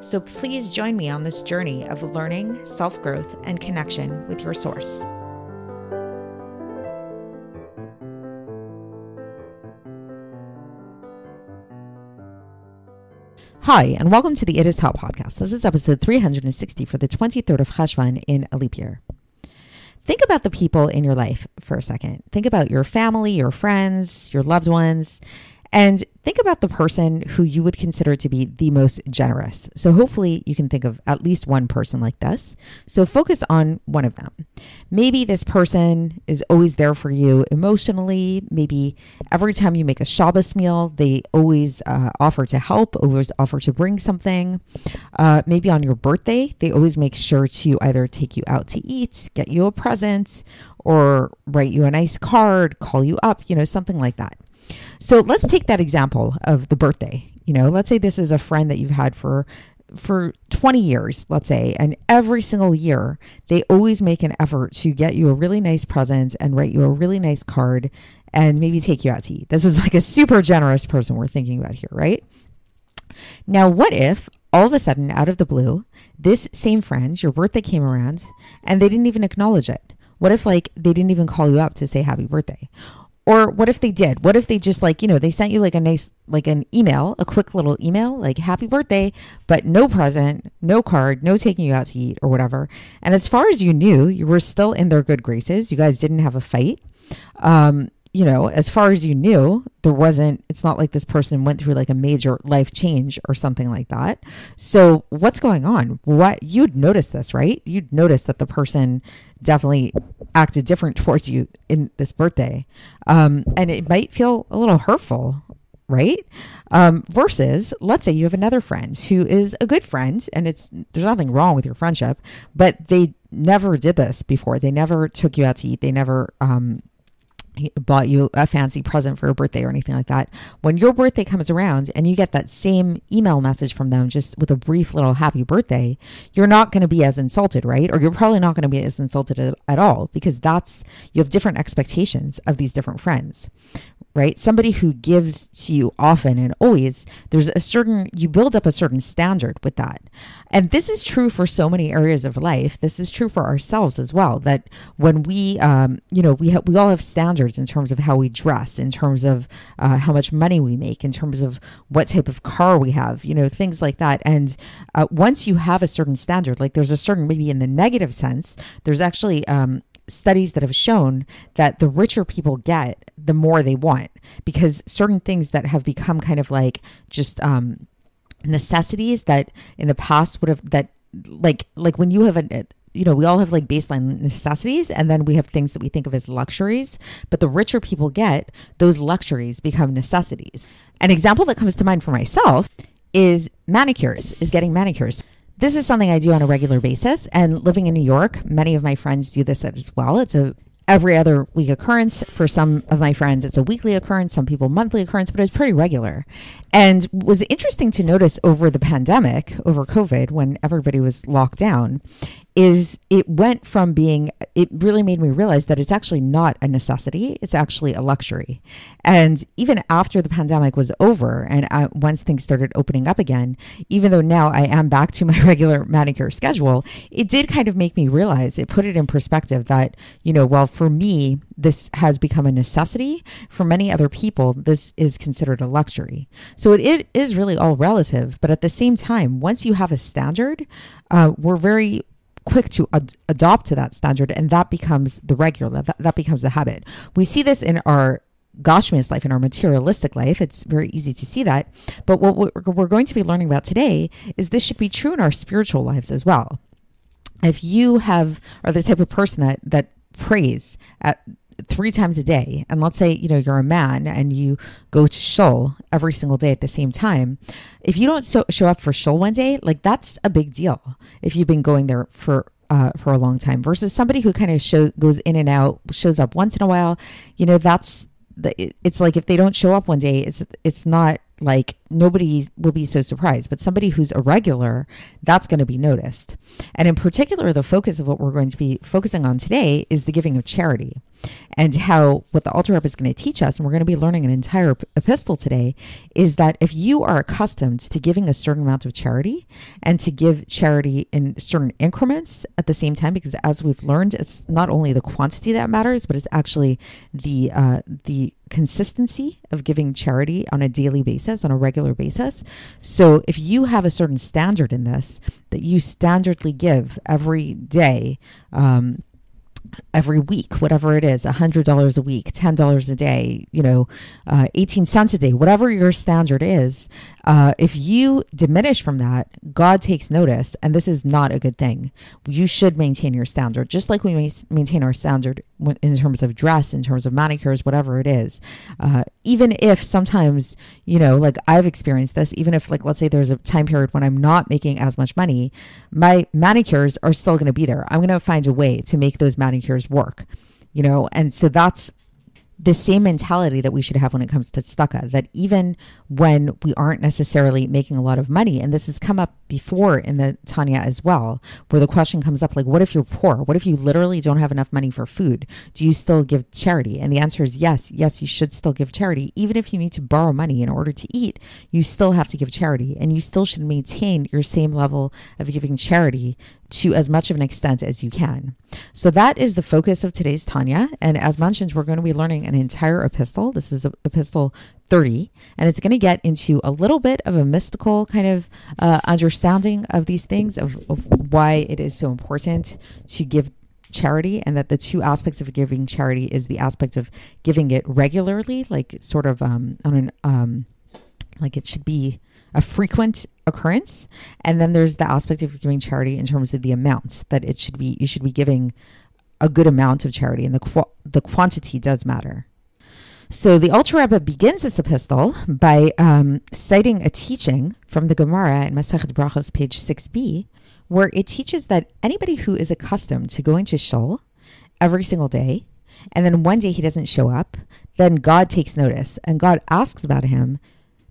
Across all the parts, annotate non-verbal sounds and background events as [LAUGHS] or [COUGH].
So please join me on this journey of learning, self growth, and connection with your source. Hi, and welcome to the It Is Taught podcast. This is episode 360 for the 23rd of Cheshvan in a leap year. Think about the people in your life for a second. Think about your family, your friends, your loved ones, and think about the person who you would consider to be the most generous. So, hopefully, you can think of at least one person like this. So, focus on one of them. Maybe this person is always there for you emotionally. Maybe every time you make a Shabbos meal, they always uh, offer to help, always offer to bring something. Uh, maybe on your birthday, they always make sure to either take you out to eat, get you a present, or write you a nice card, call you up, you know, something like that. So let's take that example of the birthday. You know, let's say this is a friend that you've had for for 20 years, let's say, and every single year they always make an effort to get you a really nice present and write you a really nice card and maybe take you out to eat. This is like a super generous person we're thinking about here, right? Now, what if all of a sudden, out of the blue, this same friend, your birthday came around and they didn't even acknowledge it? What if, like, they didn't even call you up to say happy birthday? Or what if they did? What if they just like, you know, they sent you like a nice, like an email, a quick little email, like happy birthday, but no present, no card, no taking you out to eat or whatever. And as far as you knew, you were still in their good graces. You guys didn't have a fight. Um, you know, as far as you knew, there wasn't, it's not like this person went through like a major life change or something like that. So, what's going on? What you'd notice this, right? You'd notice that the person definitely acted different [LAUGHS] towards you in this birthday. Um, and it might feel a little hurtful, right? Um, versus, let's say you have another friend who is a good friend and it's, there's nothing wrong with your friendship, but they never did this before. They never took you out to eat. They never, um, bought you a fancy present for your birthday or anything like that. When your birthday comes around and you get that same email message from them just with a brief little happy birthday, you're not going to be as insulted, right? Or you're probably not going to be as insulted at, at all because that's you have different expectations of these different friends, right? Somebody who gives to you often and always, there's a certain, you build up a certain standard with that. And this is true for so many areas of life. This is true for ourselves as well. That when we, um, you know, we, ha- we all have standards in terms of how we dress, in terms of uh, how much money we make, in terms of what type of car we have, you know, things like that. And uh, once you have a certain standard, like there's a certain, maybe in the negative sense, there's actually um, studies that have shown that the richer people get, the more they want because certain things that have become kind of like just um, necessities that in the past would have that like like when you have a you know, we all have like baseline necessities and then we have things that we think of as luxuries. But the richer people get, those luxuries become necessities. An example that comes to mind for myself is manicures, is getting manicures. This is something I do on a regular basis. And living in New York, many of my friends do this as well. It's a every other week occurrence. For some of my friends, it's a weekly occurrence, some people monthly occurrence, but it's pretty regular. And was interesting to notice over the pandemic, over COVID, when everybody was locked down, is it went from being it really made me realize that it's actually not a necessity it's actually a luxury. And even after the pandemic was over and I, once things started opening up again even though now i am back to [LAUGHS] my regular manicure schedule it did kind of make me realize it put it in perspective that you know well for me this has become a necessity for many other people this is considered a luxury. So it, it is really all relative but at the same time once you have a standard uh, we're very quick to ad- adopt to that standard and that becomes the regular that, that becomes the habit we see this in our Gashmias life in our materialistic life. It's very easy to see that. But what we're going to be learning about today is this should be true in our spiritual lives as well. if you have are the type of person that that prays at three times a day. And let's say you know you're a man and you go to shul every single day at the same time. If you don't so, show up for shul one day like that's a big deal if you've been going there for uh, for a long time versus somebody who kind of show, goes in and out shows up once in a while. You know that's the, it's like if they don't show up one day it's it's not like nobody will be so surprised but somebody who's a regular that's going to be noticed. And in particular the focus of what we're going to be focusing on today is the giving of charity and how what the Alter Rebbe is going to teach us and we're going to be learning an entire epistle today is that if you are accustomed to giving a certain amount of charity and to give charity in certain increments at the same time because as we've learned it's not only the quantity that matters but it's actually the uh, the consistency of giving charity on a daily basis, on a regular basis. So if you have a certain standard in this that you standardly give every day, um, every week, whatever it is, $100 a week, $10 a day, you know, uh, 18 cents a day, whatever your standard is, uh, if you diminish from that, God takes notice, and this is not a good thing. You should maintain your standard, just like we maintain our standard in terms of dress, in terms of manicures, whatever it is. Uh, even if sometimes, you know, like I've experienced this, even if, like, let's say there's a time period when I'm not making as much money, my manicures are still going to be there. I'm going to find a way to make those manicures work, you know, and so that's the same mentality that we should have when it comes to tzedakah, that even when we aren't necessarily making a lot of money, and this has come up before in the Tanya as well, where the question comes up like, what if you're poor? What if you literally don't have enough money for food? Do you still give charity? And the answer is yes, yes, you should still give charity. Even if you need to borrow money in order to eat, you still have to give charity, and you still should maintain your same level of giving charity to as much of an extent as you can. So that is the focus of today's Tanya. And as mentioned, we're going to be learning an entire epistle. This is epistle 30, and it's going to get into a little bit of a mystical kind of uh, understanding of these things, of, of why it is so important to give charity and that the two aspects of giving charity is the aspect of giving it regularly like sort of um on an um like it should be a frequent occurrence. And then there's the aspect of giving charity in terms of the amounts that it should be, you should be giving a good amount of charity, and the, qu- the quantity does matter. So the Alter Rebbe begins this epistle by um, citing a teaching from the Gemara in Masechet Brachos, page 6b, where it teaches that anybody who is accustomed to going to shul every single day, and then one day he doesn't show up, then God takes notice, and God asks about him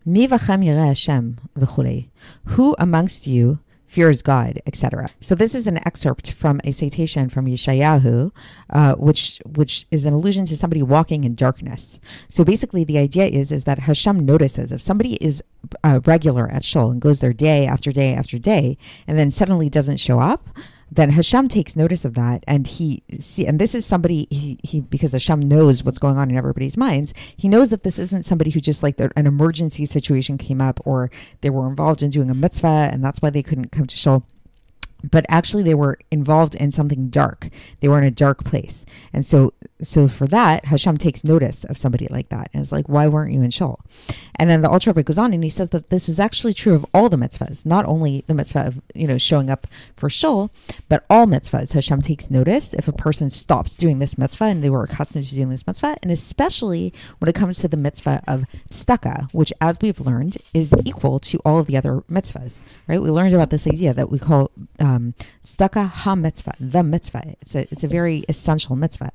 Mi Hashem Who amongst you fears God, etc. So this is an excerpt from a citation from Yeshayahu, uh, which which is an allusion to somebody walking in darkness. So basically, the idea is is that Hashem notices if somebody is uh, regular at shul and goes there day after day after day, and then suddenly doesn't show up then Hashem takes notice of that, and he see, and this is somebody he, he because Hashem knows what's going on in everybody's minds. He knows that this isn't somebody who just like an emergency situation came up, or they were involved in doing a mitzvah, and that's why they couldn't come to shul but actually they were involved in something dark. They were in a dark place. And so so for that, Hashem takes notice of somebody like that. And it's like, why weren't you in Shul? And then the Alter Rebbe goes on and he says that this is actually true of all the mitzvahs, not only the mitzvah of, you know, showing up for Shul, but all mitzvahs. Hashem takes notice if a person stops doing this mitzvah and they were accustomed to doing this mitzvah, and especially when it comes to the mitzvah of tzedakah, which as we've learned is equal to all of the other mitzvahs, right? We learned about this idea that we call um, tzedakah ha mitzvah, the mitzvah. It's a, it's a very essential mitzvah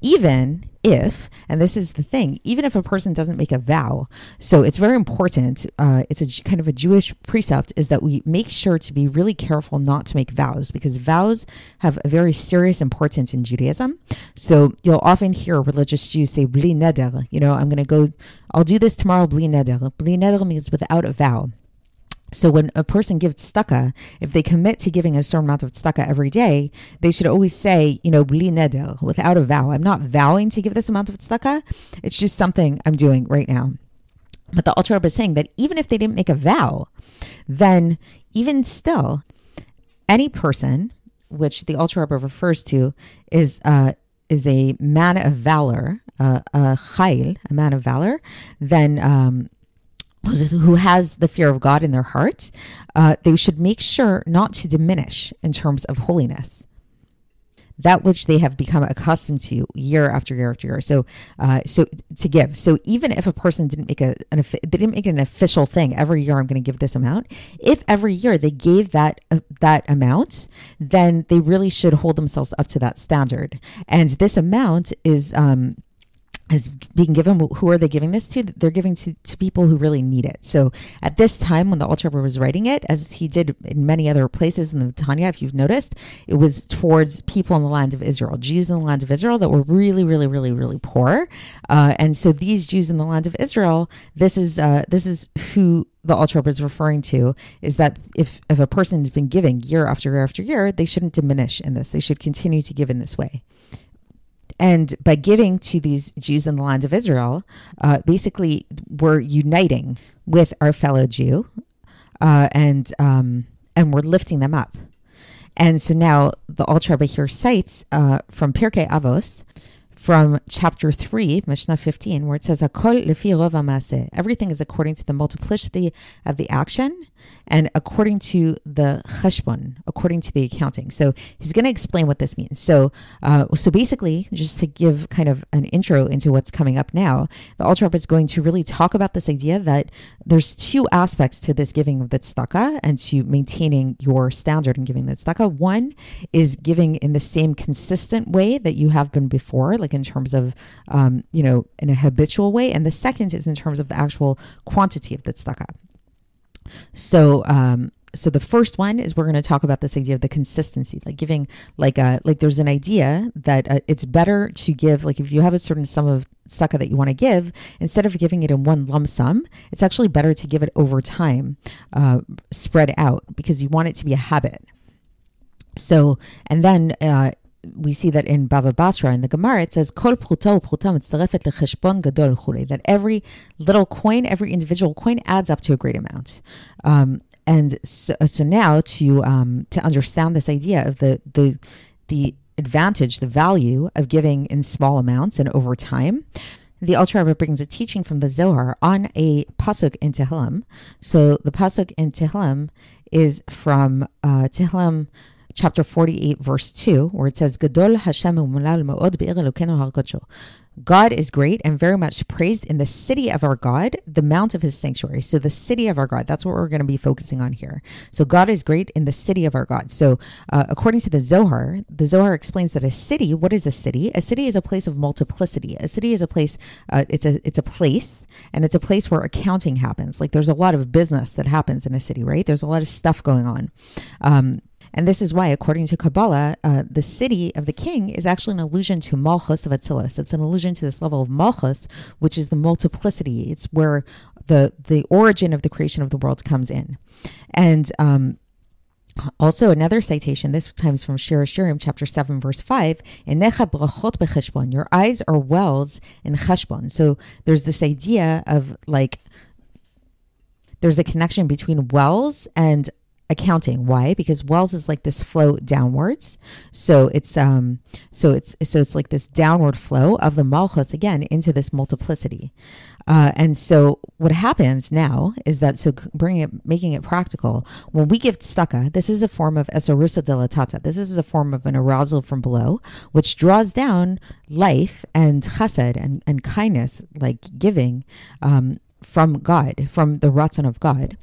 even if, and this is the thing, even if a person doesn't make a vow, so it's very important, uh, it's a kind of a Jewish precept, is that we make sure to be really careful not to make vows because vows have a very serious importance in Judaism. So you'll often hear religious Jews say, bli neder, you know, I'm going to go, I'll do this tomorrow, bli neder. Bli neder means without a vow. So when a person gives tzedakah, if they commit to giving a certain amount of tzedakah every day, they should always say, you know, bli neder, without a vow. I'm not vowing to give this amount of tzedakah. It's just something I'm doing right now. But the Alter Rebbe is saying that even if they didn't make a vow, then even still, any person, which the Alter Rebbe refers to, is uh, is a man of valor, uh, a chayil, a man of valor, then um, who has the fear of God in their heart, uh, they should make sure not to diminish in terms of holiness. That which they have become accustomed to year after year after year. So, uh, so to give. So even if a person didn't make a an they didn't make an official thing every year, I'm going to give this amount. If every year they gave that uh, that amount, then they really should hold themselves up to that standard. And this amount is um, is being given who are they giving this to they're giving to, to people who really need it so at this time when the Alter Rebbe was writing it as he did in many other places in the tanya if you've noticed it was towards people in the land of israel jews in the land of israel that were really really really really poor uh, and so these jews in the land of israel this is uh, this is who the Alter Rebbe is referring to is that if, if a person has been giving year after year after year, they shouldn't diminish in this. They should continue to give in this way. And by giving to these Jews in the land of Israel, uh, basically we're uniting with our fellow Jew, uh, and um, and we're lifting them up. And so now the Alter Rebbe here cites uh, from Pirkei Avos, from chapter 3, Mishnah 15, where it says, Everything is according to the multiplicity of the action and according to the cheshbon, according to the accounting. So he's going to explain what this means. So, uh, so basically, just to give kind of an intro into what's coming up now, the Rebbe is going to really talk about this idea that there's two aspects to this giving of the tzedakah and to maintaining your standard in giving the tzedakah. One is giving in the same consistent way that you have been before, like in terms of, um, you know, in a habitual way. And the second is in terms of the actual quantity of the tzedakah. So, um, so the first one is we're going to talk about this idea of the consistency, like giving, like a, uh, like there's an idea that uh, it's better to give, like if you have a certain sum of tzedakah that you want to give, instead of giving it in one lump sum, it's actually better to give it over time, uh, spread out, because you want it to be a habit. So, and then uh, we see that in Bava Basra in the Gemara it says Kol pruta gadol that every little coin, every individual coin adds up to a great amount. Um, and so, so now to um, to understand this idea of the the the advantage, the value of giving in small amounts and over time. The Alter Rebbe brings a teaching from the Zohar on a pasuk in Tehillim. So the pasuk in Tehillim is from uh, Tehillim chapter 48, verse 2, where it says, God is great and very much praised in the city of our God, the mount of his sanctuary. So, the city of our God, that's what we're going to be focusing on here. So, God is great in the city of our God. So, uh, according to the Zohar, the Zohar explains that a city, what is a city? A city is a place of multiplicity. A city is a place, uh, it's a it's a place, and it's a place where accounting happens. Like, there's a lot of business that happens in a city, right? There's a lot of stuff going on. Um, and this is why, according to Kabbalah, uh, the city of the king is actually an allusion to Malchus of Atzilus. It's an allusion to this level of Malchus, which is the multiplicity. It's where the the origin of the creation of the world comes in. And um, also, another citation, this time's from Shir Shirim, chapter 7, verse 5. Your eyes are wells in cheshbon. So there's this idea of like, there's a connection between wells and accounting. Why? Because Wells is like this flow downwards. So it's um so it's so it's like this downward flow of the malchus again into this multiplicity. Uh, and so what happens now is that so bringing it making it practical when we give tzedakah, this is a form of esarusa delatata. This is a form of an arousal from below, which draws down life and chesed and, and kindness, like giving um, from God, from the ratzon of God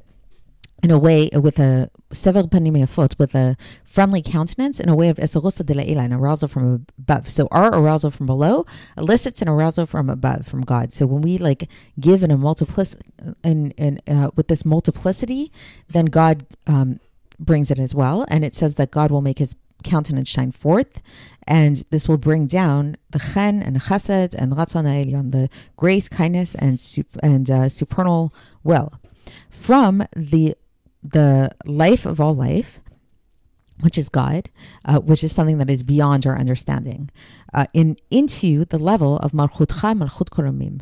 in a way with a sever panim foot with a friendly countenance in a way of esarusa de la an arousal from above. So our arousal from below elicits an arousal from above, from God. So when we like give in a multiplicity, in, in uh, with this multiplicity, then God um, brings it as well. And it says that God will make his countenance shine forth, and this will bring down the chen and chesed and ratzon elyon, the grace, kindness, and and uh, supernal will from the the life of all life, which is God, uh, which is something that is beyond our understanding, uh, in into the level of malchut koromim,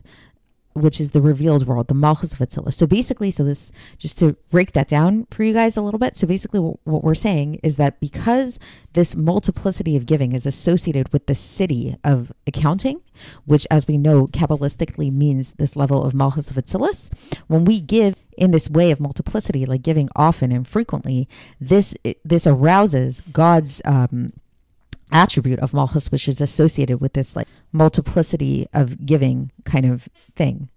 which is the revealed world, the Malchus of Atzilus. So basically, so this just to break that down for you guys a little bit. So basically, what we're saying is that because this multiplicity of giving is associated with the city of accounting, which, as we know, kabbalistically means this level of Malchus of Atzilus, when we give in this way of multiplicity, like giving often and frequently, this this arouses God's um, attribute of malchus which is associated with this like multiplicity of giving kind of thing.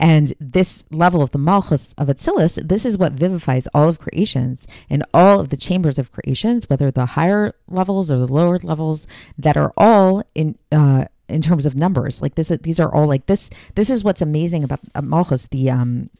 And this level of the malchus of Atzilus, this is what vivifies all of creations and all of the chambers of creations whether the higher levels or the lower levels that are all in uh in terms of numbers. Like this these are all like this this is what's amazing about uh, malchus the um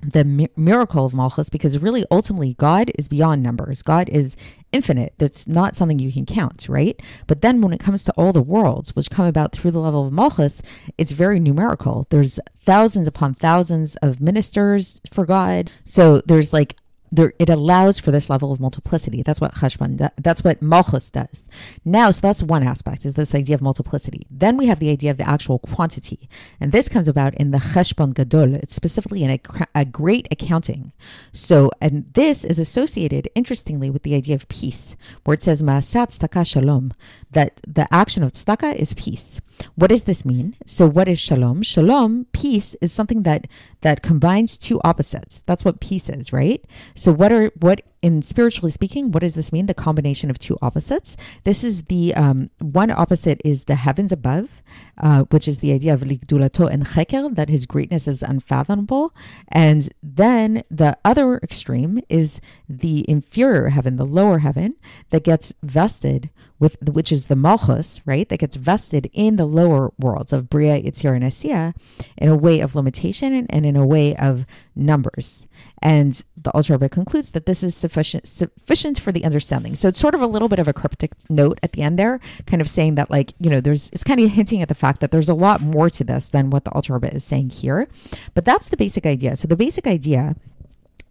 the mi- miracle of Malchus because really ultimately God is beyond numbers. God is infinite. That's not something you can count, right? But then when it comes to all the worlds which come about through the level of Malchus, it's very numerical. There's thousands upon thousands of ministers for God. So there's like there, it allows for this level of multiplicity. That's what Cheshbon, that's what Malchus does. Now, so that's one aspect, is this idea of multiplicity. Then we have the idea of the actual quantity. And this comes about in the Cheshbon Gadol. It's specifically in a, a great accounting. So, and this is associated, interestingly, with the idea of peace, where it says, Ma'asat staka shalom, that the action of tzedakah is peace. What does this mean? So, what is shalom? Shalom, peace, is something that that combines two opposites. That's what peace is, right? So, what are what in spiritually speaking, what does this mean? The combination of two opposites. This is the um, one opposite is the heavens above, uh, which is the idea of ligdulato and cheker, that his greatness is unfathomable. And then the other extreme is the inferior heaven, the lower heaven, that gets vested with, which is the malchus, right? That gets vested in the lower worlds of Bria, Yetzirah, and Asiya in a way of limitation and in a way of numbers. And the Rebbe concludes that this is sufficient sufficient for the understanding. So it's sort of a little bit of a cryptic note at the end there, kind of saying that like, you know, there's it's kind of hinting at the fact that there's a lot more to this than what the Alter Rebbe is saying here. But that's the basic idea. So the basic idea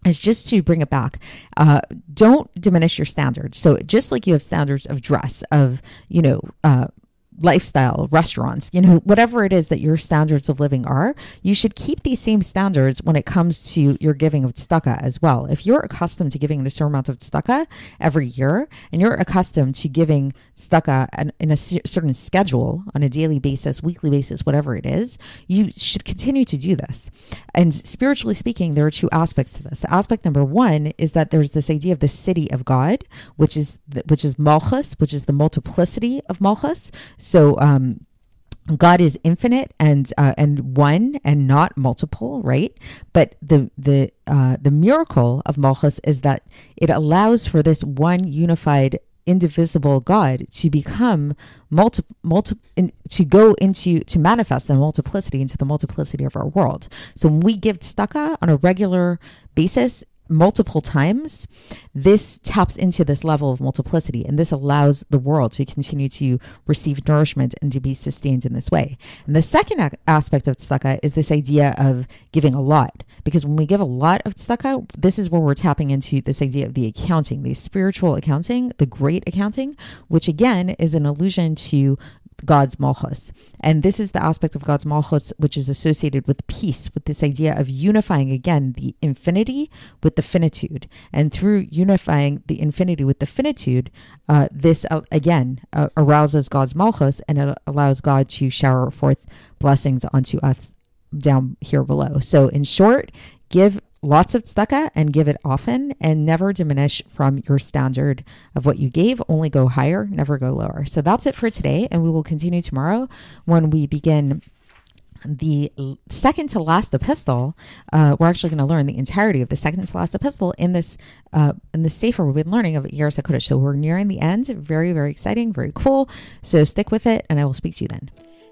is just to bring it back. Uh, don't diminish your standards. So just like you have standards of dress, of you know, uh, lifestyle, restaurants, you know, whatever it is that your standards of living are, you should keep these same standards when it comes to your giving of tzedakah as well. If you're accustomed to giving a certain amount of tzedakah every year, and you're accustomed to giving tzedakah in a certain schedule on a daily basis, weekly basis, whatever it is, you should continue to do this. And spiritually speaking, there are two aspects to this. The aspect number one is that there's this idea of the city of God, which is the, which is malchus, which is the multiplicity of malchus. Um, God is infinite and uh, and one and not multiple, right? But the the uh, the miracle of Malchus is that it allows for this one unified, indivisible God to become multi, multi in, to go into to manifest the multiplicity into the multiplicity of our world. So when we give tzedakah on a regular basis, multiple times, this taps into this level of multiplicity and this allows the world to continue to receive nourishment and to be sustained in this way. And the second a- aspect of tzedakah is this idea of giving a lot. Because when we give a lot of tzedakah, this is where we're tapping into this idea of the accounting, the spiritual accounting, the great accounting, which again is an allusion to God's malchus. And this is the aspect of God's malchus which is associated with peace, with this idea of unifying again the infinity with the finitude. And through unifying the infinity with the finitude, uh, this uh, again uh, arouses God's malchus and it allows God to shower forth blessings onto us down here below. So, in short, give lots of tzedakah and give it often and never diminish from your standard of what you gave. Only go higher, never go lower. So that's it for today. And we will continue tomorrow when we begin the second to last epistle, uh, we're actually going to learn the entirety of the second to last epistle in this uh, in the sefer we've been learning of Iggeres HaKodesh. So we're nearing the end. Very, very exciting, very cool. So stick with it, and I will speak to you then.